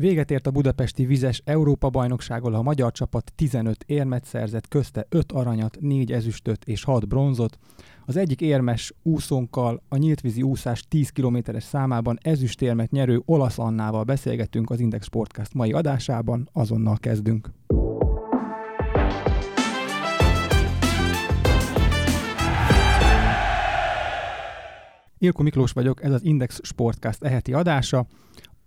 Véget ért a budapesti vizes Európa-bajnokságon, a magyar csapat 15 érmet szerzett, közte 5 aranyat, 4 ezüstöt és 6 bronzot. Az egyik érmes úszónkkal a nyíltvízi úszás 10 kilométeres számában ezüstérmet nyerő Olasz Annával beszélgetünk az Index Sportcast mai adásában, azonnal kezdünk. Ilko Miklós vagyok, ez az Index Sportcast eheti adása.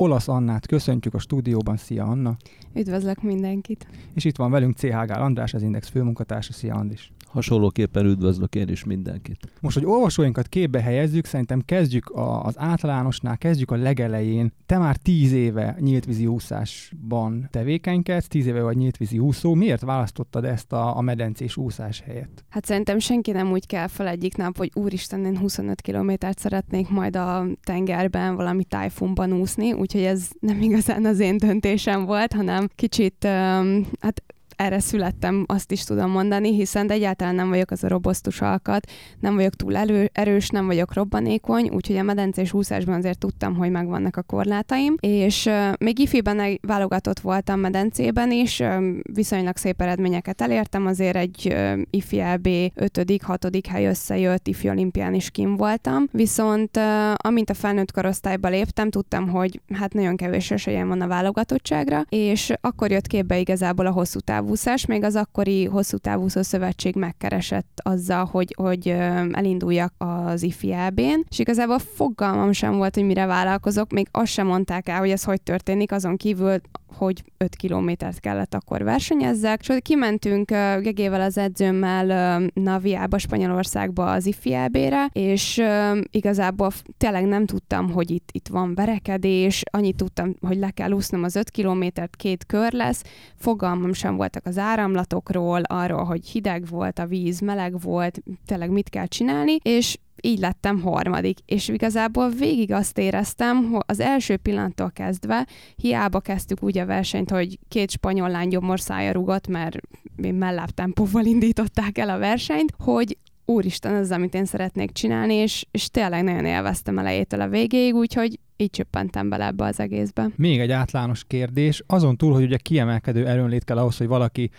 Olasz Annát köszöntjük a stúdióban. Szia Anna! Üdvözlök mindenkit! És itt van velünk CHG András, az Index főmunkatársa. Szia Andis! Hasonlóképpen üdvözlök én is mindenkit. Most, hogy olvasóinkat képbe helyezzük, szerintem kezdjük a, az általánosnál, kezdjük a legelején. Te már tíz éve nyíltvízi úszásban tevékenykedsz, tíz éve vagy nyíltvízi úszó. Miért választottad ezt a, a medencés úszás helyett? Hát szerintem senki nem úgy kell fel egyik nap, hogy úristen, én 25 kilométert szeretnék majd a tengerben, valami tájfunban úszni, úgyhogy ez nem igazán az én döntésem volt, hanem kicsit, um, hát erre születtem, azt is tudom mondani, hiszen de egyáltalán nem vagyok az a robosztus alkat, nem vagyok túl elő, erős, nem vagyok robbanékony, úgyhogy a medencés úszásban azért tudtam, hogy megvannak a korlátaim, és uh, még ifiben válogatott voltam medencében is, uh, viszonylag szép eredményeket elértem, azért egy uh, ifi LB 5 6 hely összejött, ifi olimpián is kim voltam, viszont uh, amint a felnőtt korosztályba léptem, tudtam, hogy hát nagyon kevés esélyem van a válogatottságra, és akkor jött képbe igazából a hosszú távú távúszás, még az akkori hosszú távúszó szövetség megkeresett azzal, hogy, hogy elinduljak az IFIAB-n, és igazából fogalmam sem volt, hogy mire vállalkozok, még azt sem mondták el, hogy ez hogy történik, azon kívül hogy 5 kilométert kellett akkor versenyezzek, és hogy kimentünk Gegével az edzőmmel Naviába, Spanyolországba az IFIAB-re, és uh, igazából tényleg nem tudtam, hogy itt, itt van verekedés, annyit tudtam, hogy le kell úsznom az 5 kilométert, két kör lesz, fogalmam sem voltak az áramlatokról, arról, hogy hideg volt a víz, meleg volt, tényleg mit kell csinálni, és így lettem harmadik, és igazából végig azt éreztem, hogy az első pillanattól kezdve hiába kezdtük úgy a versenyt, hogy két spanyol lány gyomorszája rugott, mert mellább tempóval indították el a versenyt, hogy úristen, ez az, amit én szeretnék csinálni, és, és tényleg nagyon élveztem elejétől a végéig, úgyhogy így csöppentem bele ebbe az egészbe. Még egy általános kérdés, azon túl, hogy ugye kiemelkedő erőnlét kell ahhoz, hogy valaki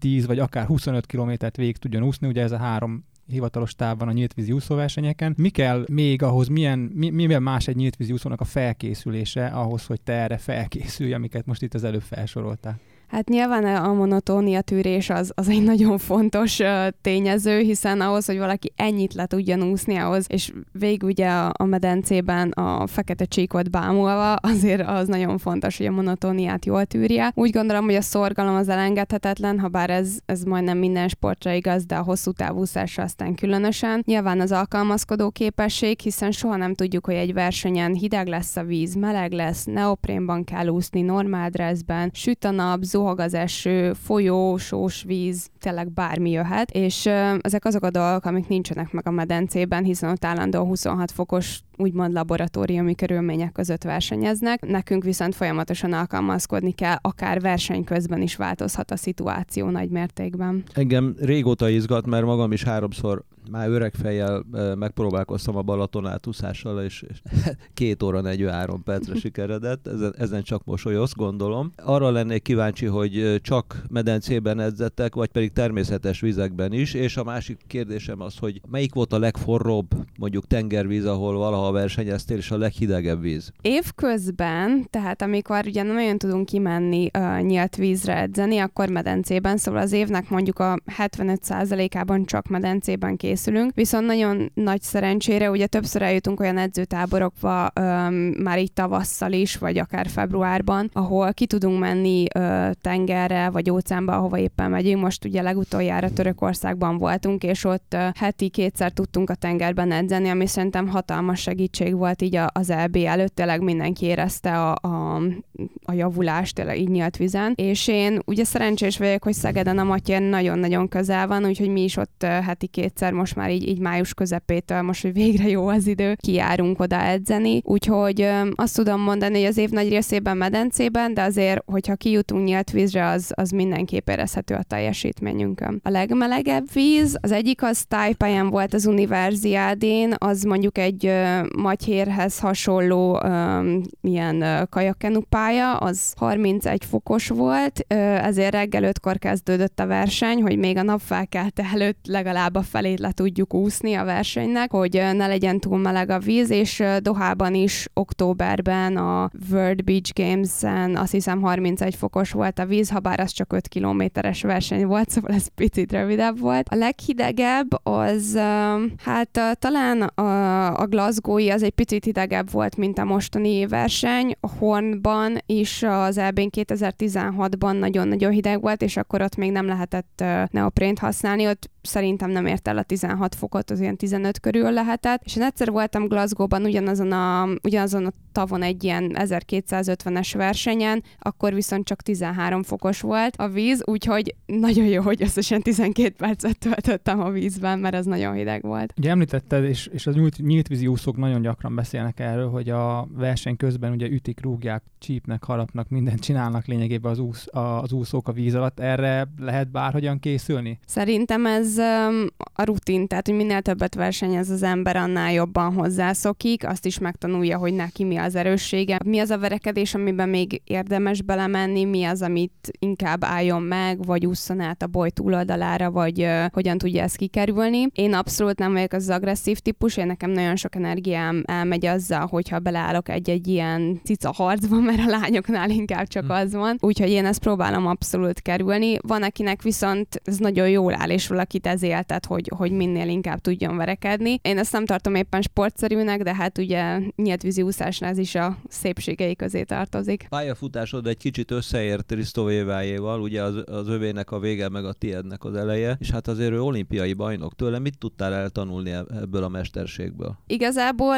5-10 vagy akár 25 kilométert végig tudjon úszni, ugye ez a három hivatalos távban a nyíltvízi úszóversenyeken. Mi kell még ahhoz, milyen, mi, mivel más egy nyíltvízi úszónak a felkészülése ahhoz, hogy te erre felkészülj, amiket most itt az előbb felsoroltál? Hát nyilván a monotónia tűrés az, az egy nagyon fontos tényező, hiszen ahhoz, hogy valaki ennyit le tudjon úszni ahhoz, és végig ugye a, a medencében a fekete csíkot bámulva, azért az nagyon fontos, hogy a monotóniát jól tűrje. Úgy gondolom, hogy a szorgalom az elengedhetetlen, ha bár ez, ez majdnem minden sportra igaz, de a hosszú távúszásra aztán különösen. Nyilván az alkalmazkodó képesség, hiszen soha nem tudjuk, hogy egy versenyen hideg lesz a víz, meleg lesz, neoprénban kell úszni, normál dressben, süt a nap, zuhog az eső, folyó, sós víz, tényleg bármi jöhet, és ezek azok a dolgok, amik nincsenek meg a medencében, hiszen ott állandó 26 fokos úgymond laboratóriumi körülmények között versenyeznek. Nekünk viszont folyamatosan alkalmazkodni kell, akár verseny közben is változhat a szituáció nagy mértékben. Engem régóta izgat, mert magam is háromszor már öreg fejjel megpróbálkoztam a Balaton átúszással, és, és két óra 43 percre sikeredett, ezen, ezen csak mosolyosz, gondolom. Arra lennék kíváncsi, hogy csak medencében edzettek, vagy pedig természetes vizekben is, és a másik kérdésem az, hogy melyik volt a legforróbb, mondjuk tengervíz, ahol valaha versenyeztél, és a leghidegebb víz? Évközben, tehát amikor ugye nem nagyon tudunk kimenni uh, nyílt vízre edzeni, akkor medencében, szóval az évnek mondjuk a 75%-ában csak medencében készül készülünk, viszont nagyon nagy szerencsére ugye többször eljutunk olyan edzőtáborokba öm, már itt tavasszal is, vagy akár februárban, ahol ki tudunk menni ö, tengerre, vagy óceánba, ahova éppen megyünk. Most ugye legutoljára Törökországban voltunk, és ott ö, heti kétszer tudtunk a tengerben edzeni, ami szerintem hatalmas segítség volt így az EB előtt, tényleg mindenki érezte a, a, a javulást, tényleg így nyílt vizen. És én ugye szerencsés vagyok, hogy Szegeden a Matyén nagyon-nagyon közel van, úgyhogy mi is ott heti kétszer most már így, így május közepétől, most, hogy végre jó az idő, kijárunk oda edzeni. Úgyhogy azt tudom mondani, hogy az év nagy részében medencében, de azért, hogyha kijutunk nyílt vízre, az, az mindenképp érezhető a teljesítményünkön. A legmelegebb víz, az egyik az tájpályán volt az Universiádén, az mondjuk egy matyérhez hasonló um, ilyen kajakenupálya, az 31 fokos volt, ezért reggel 5-kor kezdődött a verseny, hogy még a nap felkelte előtt legalább a felét le tudjuk úszni a versenynek, hogy ne legyen túl meleg a víz, és Dohában is októberben a World Beach Games-en azt hiszem 31 fokos volt a víz, ha bár az csak 5 kilométeres verseny volt, szóval ez picit rövidebb volt. A leghidegebb az, hát talán a, a Glasgow-i az egy picit hidegebb volt, mint a mostani verseny. Hornban is az Elbén 2016-ban nagyon-nagyon hideg volt, és akkor ott még nem lehetett neoprént használni, ott szerintem nem ért el a 16 fokot, az ilyen 15 körül lehetett. És én egyszer voltam Glasgow-ban ugyanazon a, ugyanazon a tavon egy ilyen 1250-es versenyen, akkor viszont csak 13 fokos volt a víz, úgyhogy nagyon jó, hogy összesen 12 percet töltöttem a vízben, mert ez nagyon hideg volt. Ugye említetted, és, és az nyílt, vízi úszók nagyon gyakran beszélnek erről, hogy a verseny közben ugye ütik, rúgják, csípnek, harapnak, mindent csinálnak lényegében az, úsz, az úszók a víz alatt. Erre lehet bárhogyan készülni? Szerintem ez a rutin, tehát hogy minél többet versenyez az ember, annál jobban hozzászokik, azt is megtanulja, hogy neki mi az erőssége, mi az a verekedés, amiben még érdemes belemenni, mi az, amit inkább álljon meg, vagy ússzon át a boly túloldalára, vagy uh, hogyan tudja ezt kikerülni. Én abszolút nem vagyok az agresszív típus, én nekem nagyon sok energiám elmegy azzal, hogyha beleállok egy-egy ilyen cica harcba, mert a lányoknál inkább csak hm. az van. Úgyhogy én ezt próbálom abszolút kerülni. Van, akinek viszont ez nagyon jól áll, és valakit ez éltet, hogy, hogy minél inkább tudjon verekedni. Én ezt nem tartom éppen sportszerűnek, de hát ugye nyílt vízi úszásnál ez is a szépségei közé tartozik. Pályafutásod egy kicsit összeért Risztovévájéval, ugye az, az övének a vége, meg a tiednek az eleje, és hát azért ő olimpiai bajnok. Tőle mit tudtál eltanulni ebből a mesterségből? Igazából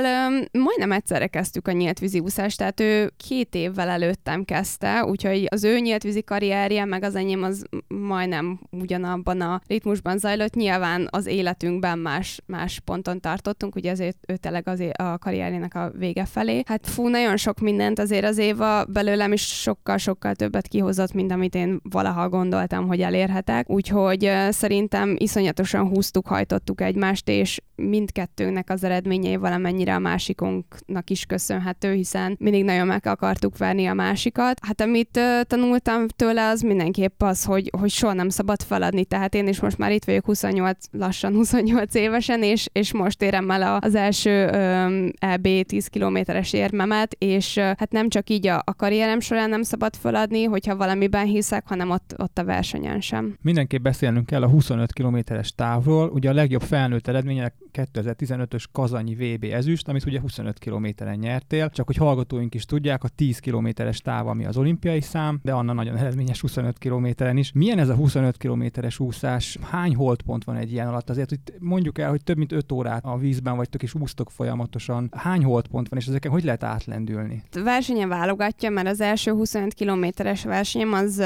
majdnem egyszerre kezdtük a nyílt vízi úszást, tehát ő két évvel előttem kezdte, úgyhogy az ő nyílt vízi karrierje, meg az enyém az majdnem ugyanabban a ritmusban zajlott. Nyilván az életünkben más, más ponton tartottunk, ugye ezért ő tényleg az a karrierjének a vége felé. Hát fú, nagyon sok mindent azért az Éva belőlem is sokkal-sokkal többet kihozott, mint amit én valaha gondoltam, hogy elérhetek. Úgyhogy szerintem iszonyatosan húztuk, hajtottuk egymást, és mindkettőnknek az eredményei valamennyire a másikunknak is köszönhető, hiszen mindig nagyon meg akartuk verni a másikat. Hát amit tanultam tőle, az mindenképp az, hogy, hogy soha nem szabad feladni. Tehát én is most már itt vagyok 28, lassan 28 évesen, és, és most érem el az első EB 10 kilométeres érmemet, és hát nem csak így a, a karrierem során nem szabad feladni, hogyha valamiben hiszek, hanem ott, ott a versenyen sem. Mindenképp beszélnünk kell a 25 kilométeres távról. Ugye a legjobb felnőtt eredmények 2015-ös Kazanyi VB ezüst, amit ugye 25 kilométeren nyertél. Csak hogy hallgatóink is tudják, a 10 kilométeres táv, ami az olimpiai szám, de annak nagyon eredményes 25 kilométeren is. Milyen ez a 25 kilométeres úszás? Hány holdpont van egy ilyen alatt? Azért hogy mondjuk el, hogy több mint 5 órát a vízben vagytok és úsztok folyamatosan. Hány holdpont van, és ezeken hogy lehet átlendülni? Versenyen válogatja, mert az első 25 kilométeres versenyem az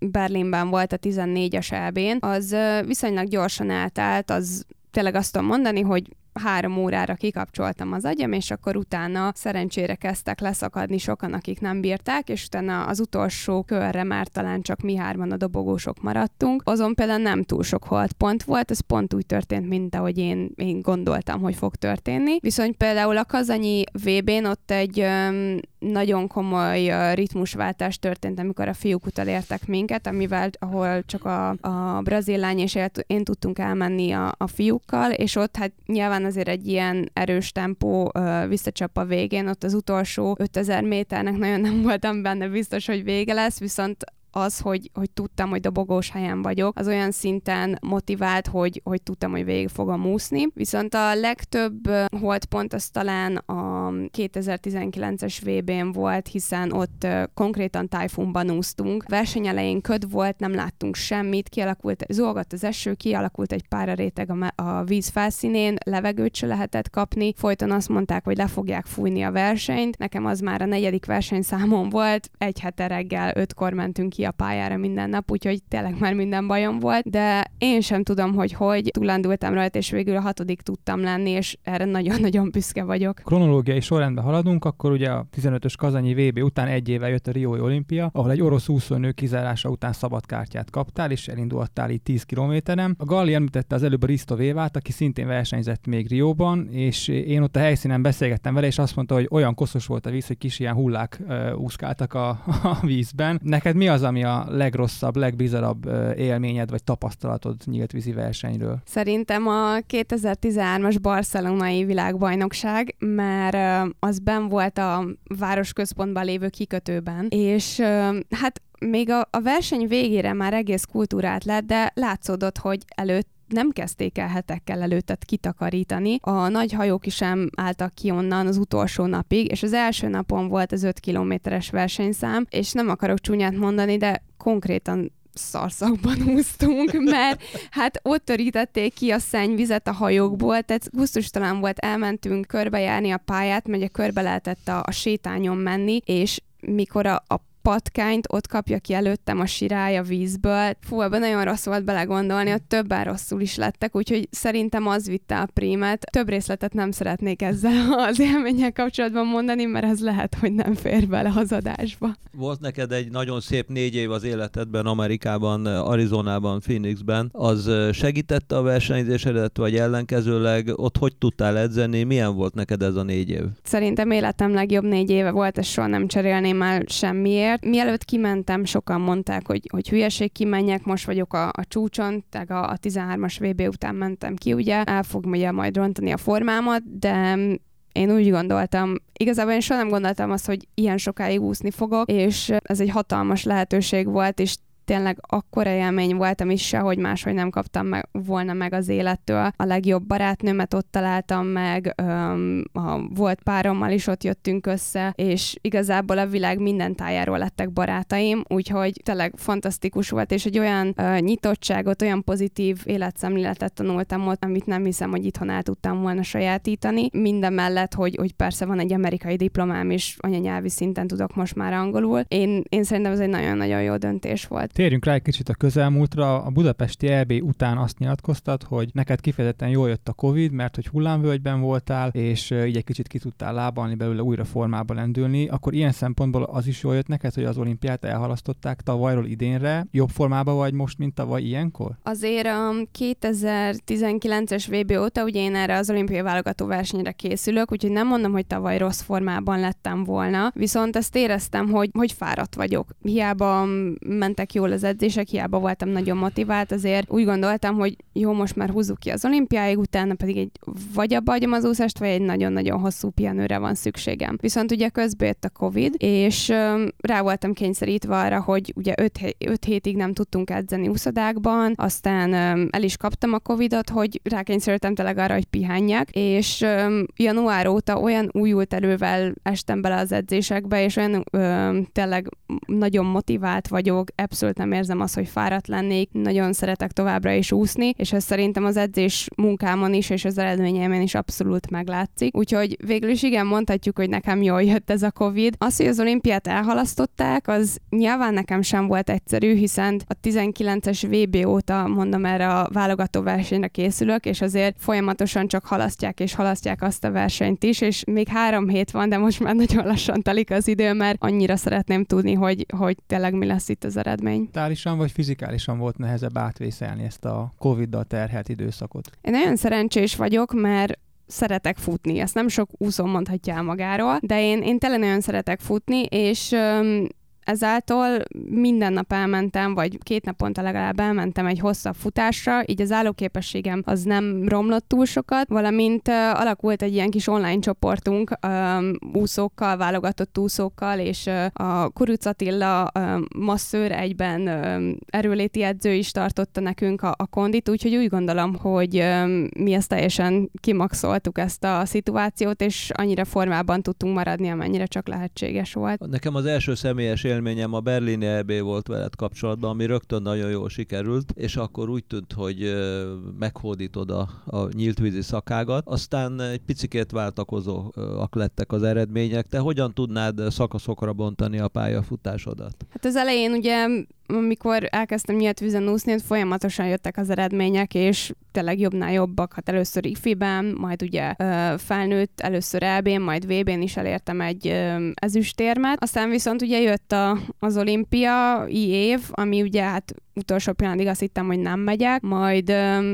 Berlinben volt a 14-es elbén, az viszonylag gyorsan eltelt, az tényleg azt tudom mondani, hogy három órára kikapcsoltam az agyam, és akkor utána szerencsére kezdtek leszakadni sokan, akik nem bírták, és utána az utolsó körre már talán csak mi hárman a dobogósok maradtunk. Azon például nem túl sok pont volt, ez pont úgy történt, mint ahogy én, én gondoltam, hogy fog történni. Viszont például a kazanyi VB-n ott egy öm, nagyon komoly ritmusváltás történt, amikor a fiúk értek minket, amivel, ahol csak a, a brazil lány és én tudtunk elmenni a, a fiúkkal, és ott hát nyilván azért egy ilyen erős tempó visszacsap a végén, ott az utolsó 5000 méternek nagyon nem voltam benne biztos, hogy vége lesz, viszont az, hogy, hogy tudtam, hogy dobogós helyen vagyok, az olyan szinten motivált, hogy, hogy tudtam, hogy végig fogom úszni. Viszont a legtöbb holdpont az talán a 2019-es VB-n volt, hiszen ott konkrétan tájfunban úsztunk. Verseny elején köd volt, nem láttunk semmit, kialakult, zolgott az eső, kialakult egy pár réteg a, a víz felszínén, levegőt se lehetett kapni. Folyton azt mondták, hogy le fogják fújni a versenyt. Nekem az már a negyedik versenyszámom volt, egy hete reggel ötkor mentünk ki a pályára minden nap, úgyhogy tényleg már minden bajom volt, de én sem tudom, hogy hogy túlándultam rajta, és végül a hatodik tudtam lenni, és erre nagyon-nagyon büszke vagyok. Kronológiai sorrendben haladunk, akkor ugye a 15-ös kazanyi VB után egy éve jött a Rio olimpia, ahol egy orosz úszónő kizárása után szabadkártyát kaptál, és elindultál itt 10 kilométeren. A Galli említette az előbb a Risto Vévát, aki szintén versenyzett még Rióban, és én ott a helyszínen beszélgettem vele, és azt mondta, hogy olyan koszos volt a víz, hogy kis ilyen hullák uh, úszkáltak a, a vízben. Neked mi az, ami a legrosszabb, legbizarabb élményed vagy tapasztalatod nyílt vízi versenyről? Szerintem a 2013-as barcelonai világbajnokság, mert az ben volt a városközpontban lévő kikötőben, és hát még a, a verseny végére már egész kultúrát lett, de látszódott, hogy előtt nem kezdték el hetekkel előttet kitakarítani. A nagy hajók is sem álltak ki onnan az utolsó napig, és az első napon volt az 5 kilométeres versenyszám, és nem akarok csúnyát mondani, de konkrétan szarszakban úsztunk, mert hát ott törítették ki a szennyvizet a hajókból, tehát gusztustalan volt, elmentünk körbejárni a pályát, mert körbe lehetett a, a sétányon menni, és mikor a, a patkányt ott kapja ki előttem a sirály vízből. Fú, ebben nagyon rossz volt belegondolni, ott többen rosszul is lettek, úgyhogy szerintem az vitte a prímet. Több részletet nem szeretnék ezzel az élménnyel kapcsolatban mondani, mert ez lehet, hogy nem fér bele az adásba. Volt neked egy nagyon szép négy év az életedben, Amerikában, Arizonában, Phoenixben. Az segítette a versenyzésedet, vagy ellenkezőleg ott hogy tudtál edzeni? Milyen volt neked ez a négy év? Szerintem életem legjobb négy éve volt, és soha nem cserélném el semmiért azért mielőtt kimentem, sokan mondták, hogy, hogy hülyeség kimenjek, most vagyok a, a csúcson, tehát a, a 13-as VB után mentem ki, ugye, el fog ugye majd rontani a formámat, de én úgy gondoltam, igazából én soha nem gondoltam azt, hogy ilyen sokáig úszni fogok, és ez egy hatalmas lehetőség volt, és tényleg akkora élmény volt, amit sehogy máshogy nem kaptam meg, volna meg az élettől. A legjobb barátnőmet ott találtam meg, öm, a volt párommal is ott jöttünk össze, és igazából a világ minden tájáról lettek barátaim, úgyhogy tényleg fantasztikus volt, és egy olyan ö, nyitottságot, olyan pozitív életszemléletet tanultam ott, amit nem hiszem, hogy itthon el tudtam volna sajátítani. Minden mellett, hogy, hogy persze van egy amerikai diplomám, és anyanyelvi szinten tudok most már angolul. Én, én szerintem ez egy nagyon-nagyon jó döntés volt. Térjünk rá egy kicsit a közelmúltra. A budapesti EB után azt nyilatkoztat, hogy neked kifejezetten jól jött a Covid, mert hogy hullámvölgyben voltál, és így egy kicsit ki tudtál lábalni belőle, újra formába lendülni. Akkor ilyen szempontból az is jól jött neked, hogy az olimpiát elhalasztották tavalyról idénre. Jobb formában vagy most, mint tavaly ilyenkor? Azért a 2019-es VB óta ugye én erre az olimpiai válogató versenyre készülök, úgyhogy nem mondom, hogy tavaly rossz formában lettem volna, viszont ezt éreztem, hogy, hogy fáradt vagyok. Hiába mentek jól jól az edzések, hiába voltam nagyon motivált, azért úgy gondoltam, hogy jó, most már húzzuk ki az olimpiáig, utána pedig egy vagy abba hagyom az úszást, vagy egy nagyon-nagyon hosszú pihenőre van szükségem. Viszont ugye közben jött a Covid, és um, rá voltam kényszerítve arra, hogy ugye 5 hétig nem tudtunk edzeni úszodákban, aztán el is kaptam a Covidot, hogy rákényszerültem tényleg arra, hogy pihenjek, és január óta olyan újult erővel estem bele az edzésekbe, és olyan um, tényleg nagyon motivált vagyok, abszolút nem érzem azt, hogy fáradt lennék, nagyon szeretek továbbra is úszni, és ez szerintem az edzés munkámon is, és az eredményeimen is abszolút meglátszik. Úgyhogy végül is igen, mondhatjuk, hogy nekem jól jött ez a Covid. Az, hogy az olimpiát elhalasztották, az nyilván nekem sem volt egyszerű, hiszen a 19-es VB óta mondom erre a válogató versenyre készülök, és azért folyamatosan csak halasztják és halasztják azt a versenyt is, és még három hét van, de most már nagyon lassan telik az idő, mert annyira szeretném tudni, hogy, hogy tényleg mi lesz itt az eredmény mentálisan vagy fizikálisan volt nehezebb átvészelni ezt a Covid-dal terhelt időszakot? Én nagyon szerencsés vagyok, mert szeretek futni. Ezt nem sok úszó mondhatja el magáról, de én, én tényleg nagyon szeretek futni, és Ezáltal minden nap elmentem, vagy két naponta legalább elmentem egy hosszabb futásra, így az állóképességem az nem romlott túl sokat, valamint uh, alakult egy ilyen kis online csoportunk um, úszókkal, válogatott úszókkal, és uh, a Kuruc Attila uh, masszőr egyben uh, erőléti edző is tartotta nekünk a, a kondit, úgyhogy úgy gondolom, hogy um, mi ezt teljesen kimaxoltuk ezt a szituációt, és annyira formában tudtunk maradni, amennyire csak lehetséges volt. Nekem az első személyes élményem a berlini EB volt veled kapcsolatban, ami rögtön nagyon jól sikerült, és akkor úgy tűnt, hogy meghódítod a, a nyíltvízi szakágat. Aztán egy picikét váltakozóak lettek az eredmények. Te hogyan tudnád szakaszokra bontani a pályafutásodat? Hát az elején ugye amikor elkezdtem nyílt vízen úszni, folyamatosan jöttek az eredmények, és tényleg jobbnál jobbak. Hát először ifiben, majd ugye felnőtt, először EB-n, majd VB-n is elértem egy ezüstérmet. Aztán viszont ugye jött a, az olimpiai év, ami ugye hát utolsó pillanatig azt hittem, hogy nem megyek, majd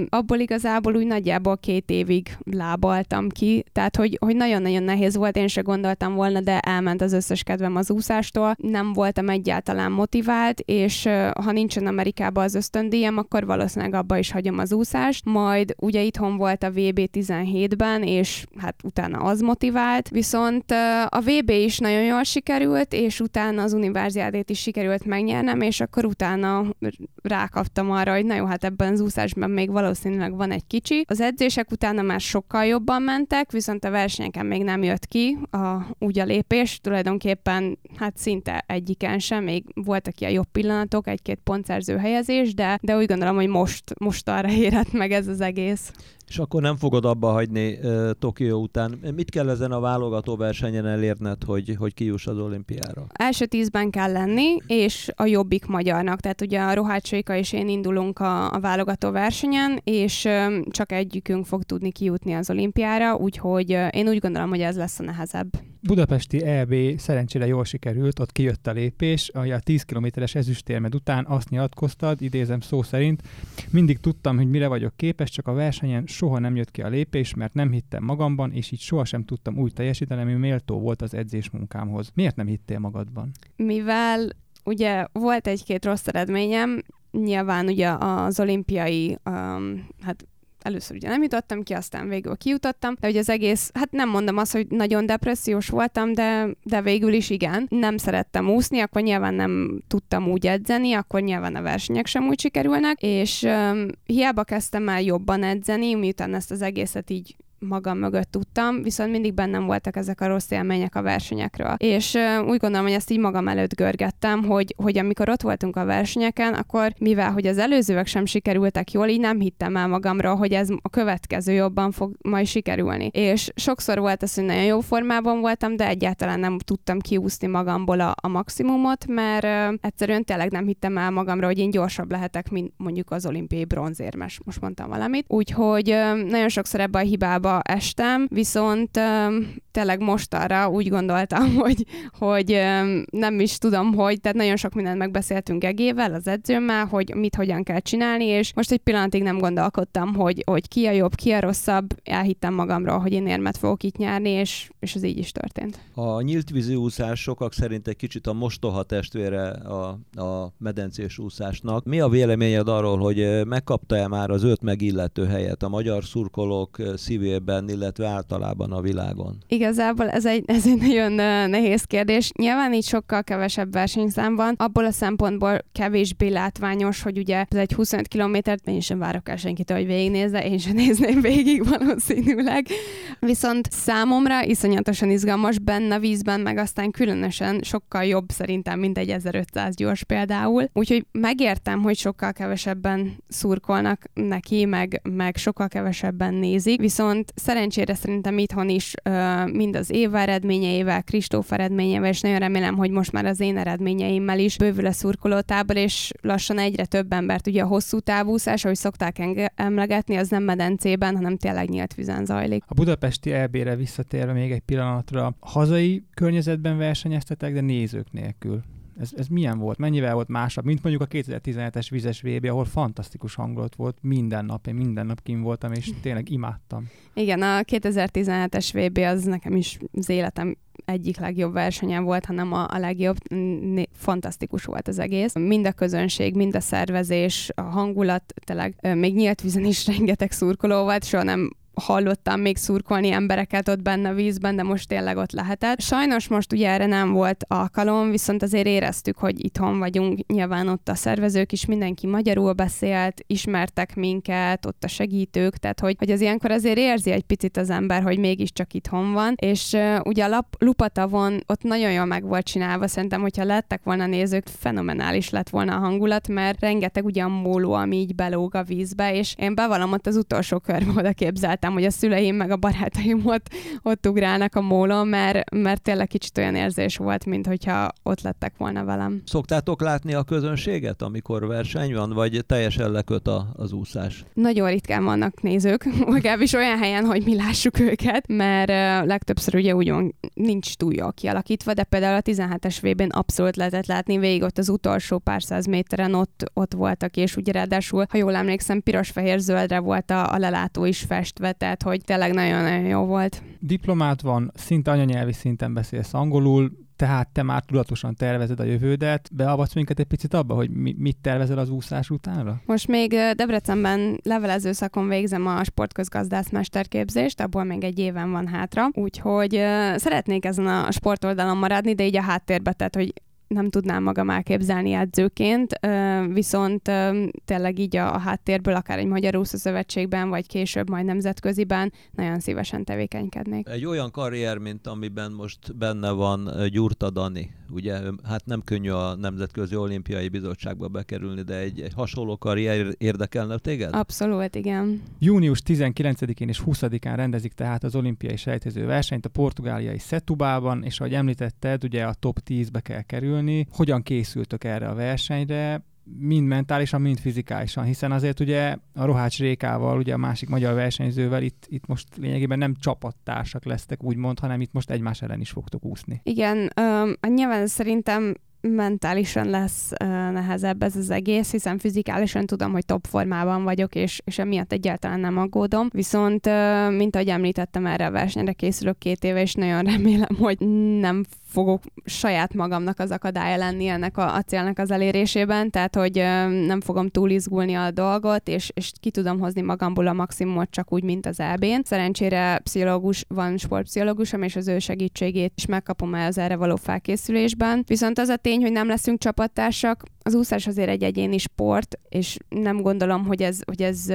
abból igazából úgy nagyjából két évig lábaltam ki, tehát hogy, hogy nagyon-nagyon nehéz volt, én se gondoltam volna, de elment az összes kedvem az úszástól, nem voltam egyáltalán motivált, és ha nincsen Amerikában az ösztöndíjam, akkor valószínűleg abba is hagyom az úszást, majd ugye itthon volt a VB 17-ben, és hát utána az motivált, viszont a VB is nagyon jól sikerült, és utána az univerziádét is sikerült megnyernem, és akkor utána rákaptam arra, hogy na jó, hát ebben az úszásban még valószínűleg van egy kicsi. Az edzések utána már sokkal jobban mentek, viszont a versenyeken még nem jött ki a, úgy a lépés, tulajdonképpen hát szinte egyiken sem, még voltak ilyen jobb pillanatok, egy-két pontszerző helyezés, de, de úgy gondolom, hogy most, most arra érett meg ez az egész. És akkor nem fogod abba hagyni uh, Tokió után. Mit kell ezen a válogató versenyen elérned, hogy, hogy kijuss az olimpiára? Első tízben kell lenni, és a jobbik magyarnak. Tehát ugye a Rohácséka és én indulunk a, a válogató versenyen, és um, csak egyikünk fog tudni kijutni az olimpiára, úgyhogy uh, én úgy gondolom, hogy ez lesz a nehezebb. Budapesti EB szerencsére jól sikerült, ott kijött a lépés, a 10 kilométeres ezüstérmed után azt nyilatkoztad, idézem szó szerint, mindig tudtam, hogy mire vagyok képes, csak a versenyen soha nem jött ki a lépés, mert nem hittem magamban, és így sohasem tudtam úgy teljesíteni, ami méltó volt az edzés munkámhoz. Miért nem hittél magadban? Mivel ugye volt egy-két rossz eredményem, nyilván ugye az olimpiai um, hát először ugye nem jutottam ki, aztán végül kijutottam, de ugye az egész, hát nem mondom azt, hogy nagyon depressziós voltam, de, de végül is igen. Nem szerettem úszni, akkor nyilván nem tudtam úgy edzeni, akkor nyilván a versenyek sem úgy sikerülnek, és um, hiába kezdtem el jobban edzeni, miután ezt az egészet így magam mögött tudtam, viszont mindig bennem voltak ezek a rossz élmények a versenyekről. És úgy gondolom, hogy ezt így magam előtt görgettem, hogy, hogy amikor ott voltunk a versenyeken, akkor mivel, hogy az előzőek sem sikerültek jól, így nem hittem el magamról, hogy ez a következő jobban fog majd sikerülni. És sokszor volt az, hogy nagyon jó formában voltam, de egyáltalán nem tudtam kiúszni magamból a, a maximumot, mert egyszerűen tényleg nem hittem el magamra, hogy én gyorsabb lehetek, mint mondjuk az olimpiai bronzérmes. Most mondtam valamit. Úgyhogy nagyon sokszor ebbe a hibába estem, viszont tényleg most arra úgy gondoltam, hogy, hogy nem is tudom, hogy, tehát nagyon sok mindent megbeszéltünk Egével, az edzőmmel, hogy mit hogyan kell csinálni, és most egy pillanatig nem gondolkodtam, hogy, hogy ki a jobb, ki a rosszabb, elhittem magamról, hogy én érmet fogok itt nyerni, és, és ez így is történt. A nyílt vízi úszás sokak szerint egy kicsit a mostoha testvére a, a medencés úszásnak. Mi a véleményed arról, hogy megkapta-e már az öt megillető helyet a magyar szurkolók szívében, illetve általában a világon? Igen, igazából ez egy, ez egy nagyon nehéz kérdés. Nyilván így sokkal kevesebb versenyszám van, abból a szempontból kevésbé látványos, hogy ugye ez egy 25 kilométert, én sem várok el senkitől, hogy végignézze, én sem nézném végig valószínűleg. Viszont számomra iszonyatosan izgalmas benne a vízben, meg aztán különösen sokkal jobb szerintem, mint egy 1500 gyors például. Úgyhogy megértem, hogy sokkal kevesebben szurkolnak neki, meg, meg sokkal kevesebben nézik, viszont szerencsére szerintem itthon is uh, mind az Éva eredményeivel, Kristóf eredményeivel, és nagyon remélem, hogy most már az én eredményeimmel is bővül a szurkolótábor, és lassan egyre több embert, ugye a hosszú távúszás, ahogy szokták emlegetni, az nem medencében, hanem tényleg nyílt vizen zajlik. A budapesti EB-re visszatérve még egy pillanatra, hazai környezetben versenyeztetek, de nézők nélkül. Ez, ez milyen volt? Mennyivel volt másabb, mint mondjuk a 2017-es vizes VB, ahol fantasztikus hangulat volt minden nap, én minden nap kim voltam, és tényleg imádtam. Igen, a 2017-es VB az nekem is az életem egyik legjobb versenyen volt, hanem a, a legjobb. Fantasztikus volt az egész. Mind a közönség, mind a szervezés, a hangulat, tényleg még nyílt vízen is rengeteg szurkoló volt, soha nem hallottam még szurkolni embereket ott benne a vízben, de most tényleg ott lehetett. Sajnos most ugye erre nem volt alkalom, viszont azért éreztük, hogy itthon vagyunk, nyilván ott a szervezők is mindenki magyarul beszélt, ismertek minket, ott a segítők, tehát hogy, hogy az ilyenkor azért érzi egy picit az ember, hogy mégiscsak itthon van, és uh, ugye a lap, Lupatavon ott nagyon jól meg volt csinálva, szerintem, hogyha lettek volna nézők, fenomenális lett volna a hangulat, mert rengeteg ugye a móló, ami így belóg a vízbe, és én bevallom ott az utolsó körbe oda képzeltem, hogy a szüleim meg a barátaim ott, ott ugrálnak a mólon, mert, mert tényleg kicsit olyan érzés volt, mint hogyha ott lettek volna velem. Szoktátok látni a közönséget, amikor verseny van, vagy teljesen leköt a, az úszás? Nagyon ritkán vannak nézők, legalábbis olyan helyen, hogy mi lássuk őket, mert legtöbbször ugye úgy van, nincs túl jól kialakítva, de például a 17-es vb abszolút lehetett látni végig ott az utolsó pár száz méteren ott, ott voltak, és ugye ráadásul, ha jól emlékszem, piros-fehér-zöldre volt a, a lelátó is festve, tehát hogy tényleg nagyon-nagyon jó volt. Diplomát van, szinte anyanyelvi szinten beszélsz angolul, tehát te már tudatosan tervezed a jövődet, beavatsz minket egy picit abba, hogy mi, mit tervezel az úszás utánra? Most még Debrecenben levelező szakon végzem a sportközgazdász mesterképzést, abból még egy éven van hátra, úgyhogy szeretnék ezen a sportoldalon maradni, de így a háttérbe, tehát hogy nem tudnám magam elképzelni edzőként, viszont tényleg így a, háttérбől, akár egy Magyar Úszó Szövetségben, vagy később majd nemzetköziben nagyon szívesen tevékenykednék. Egy olyan karrier, mint amiben most benne van Gyurta Dani, ugye hát nem könnyű a Nemzetközi Olimpiai Bizottságba bekerülni, de egy, egy hasonló karrier érdekelne téged? Abszolút, igen. Június 19-én és 20-án rendezik tehát az olimpiai sejtező versenyt a portugáliai Setubában, és ahogy említetted, ugye a top 10-be kell kerülni. Hogyan készültök erre a versenyre? mind mentálisan, mind fizikálisan, hiszen azért ugye a Rohács Rékával, ugye a másik magyar versenyzővel itt, itt most lényegében nem csapattársak lesztek, úgymond, hanem itt most egymás ellen is fogtok úszni. Igen, um, nyilván szerintem mentálisan lesz nehezebb ez az egész, hiszen fizikálisan tudom, hogy top formában vagyok, és, és emiatt egyáltalán nem aggódom. Viszont, mint ahogy említettem, erre a versenyre készülök két éve, és nagyon remélem, hogy nem fogok saját magamnak az akadálya lenni ennek a, a célnak az elérésében, tehát hogy nem fogom túl izgulni a dolgot, és, és ki tudom hozni magamból a maximumot csak úgy, mint az EB-n. Szerencsére pszichológus van, sportpszichológusom, és az ő segítségét is megkapom el az erre való felkészülésben. Viszont az a tény, hogy nem leszünk csapattársak, az úszás azért egy egyéni sport, és nem gondolom, hogy ez, hogy ez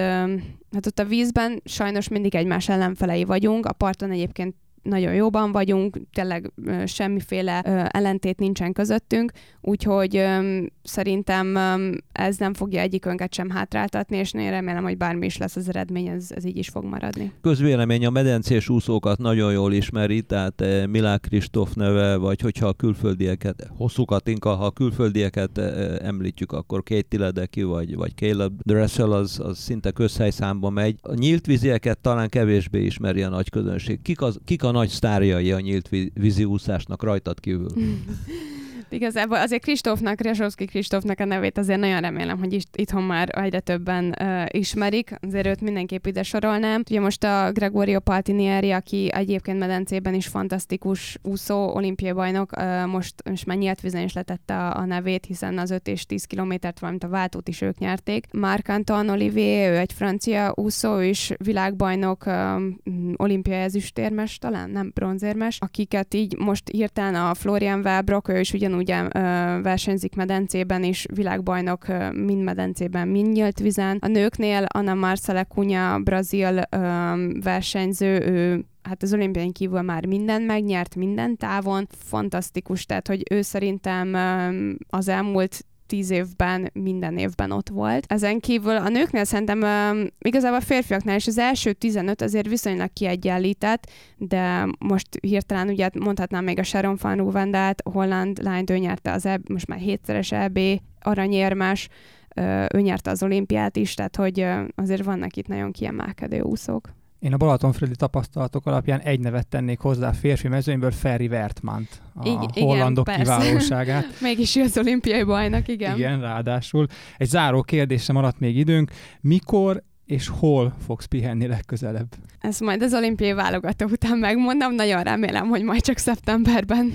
hát ott a vízben sajnos mindig egymás ellenfelei vagyunk, a parton egyébként nagyon jóban vagyunk, tényleg semmiféle ellentét nincsen közöttünk, úgyhogy szerintem ez nem fogja egyikünket sem hátráltatni, és én remélem, hogy bármi is lesz az eredmény, ez, ez így is fog maradni. Közvélemény a medencés úszókat nagyon jól ismeri, tehát Milák Kristóf neve, vagy hogyha a külföldieket, hosszú Katinka, ha a külföldieket említjük, akkor Kate Tiledeki, vagy, vagy Caleb Dressel, az, az szinte közhelyszámba megy. A nyílt vízieket talán kevésbé ismeri a nagy közönség. Kik, az, kik a nagy sztárjai a nyílt vízi úszásnak rajtad kívül? Igazából azért Kristófnak, Resovszki Kristófnak a nevét azért nagyon remélem, hogy is, itthon már egyre többen uh, ismerik, azért őt mindenképp ide sorolnám. Ugye most a Gregorio Paltinieri, aki egyébként medencében is fantasztikus úszó, olimpiai bajnok, uh, most, most már nyílt vizen is letette a, a nevét, hiszen az 5 és 10 kilométert, valamint a váltót is ők nyerték. Marc Anton Olivier, ő egy francia úszó, ő is világbajnok, um, olimpiai ezüstérmes, talán nem bronzérmes, akiket így most írtán a Florian Welbrock, ő is ugyanúgy versenyzik medencében is, világbajnok mind medencében, mind nyílt vizen. A nőknél Anna Marcela Cunha, brazil versenyző, ő hát az olimpián kívül már minden megnyert, minden távon, fantasztikus, tehát hogy ő szerintem az elmúlt tíz évben minden évben ott volt. Ezen kívül a nőknél szerintem uh, igazából a férfiaknál is az első 15 azért viszonylag kiegyenlített, de most hirtelen ugye mondhatnám még a Sharon van Ruvendát, holland lányt, ő nyerte az EB, most már hétszeres EB aranyérmes, ő nyerte az olimpiát is, tehát hogy azért vannak itt nagyon kiemelkedő úszók. Én a Balatonföldi tapasztalatok alapján egy nevet tennék hozzá a férfi mezőnyből, Ferry Wertmann, a I- hollandok igen, kiválóságát. Mégis az olimpiai bajnak, igen. Igen, ráadásul. Egy záró kérdésre maradt még időnk. Mikor és hol fogsz pihenni legközelebb? Ezt majd az olimpiai válogató után megmondom, nagyon remélem, hogy majd csak szeptemberben.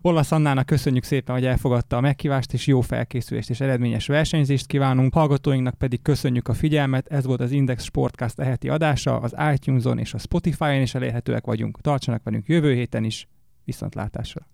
Olasz Annának köszönjük szépen, hogy elfogadta a meghívást, és jó felkészülést és eredményes versenyzést kívánunk. Hallgatóinknak pedig köszönjük a figyelmet. Ez volt az Index Sportcast eheti adása. Az iTunes-on és a Spotify-on is elérhetőek vagyunk. Tartsanak velünk jövő héten is. Viszontlátásra!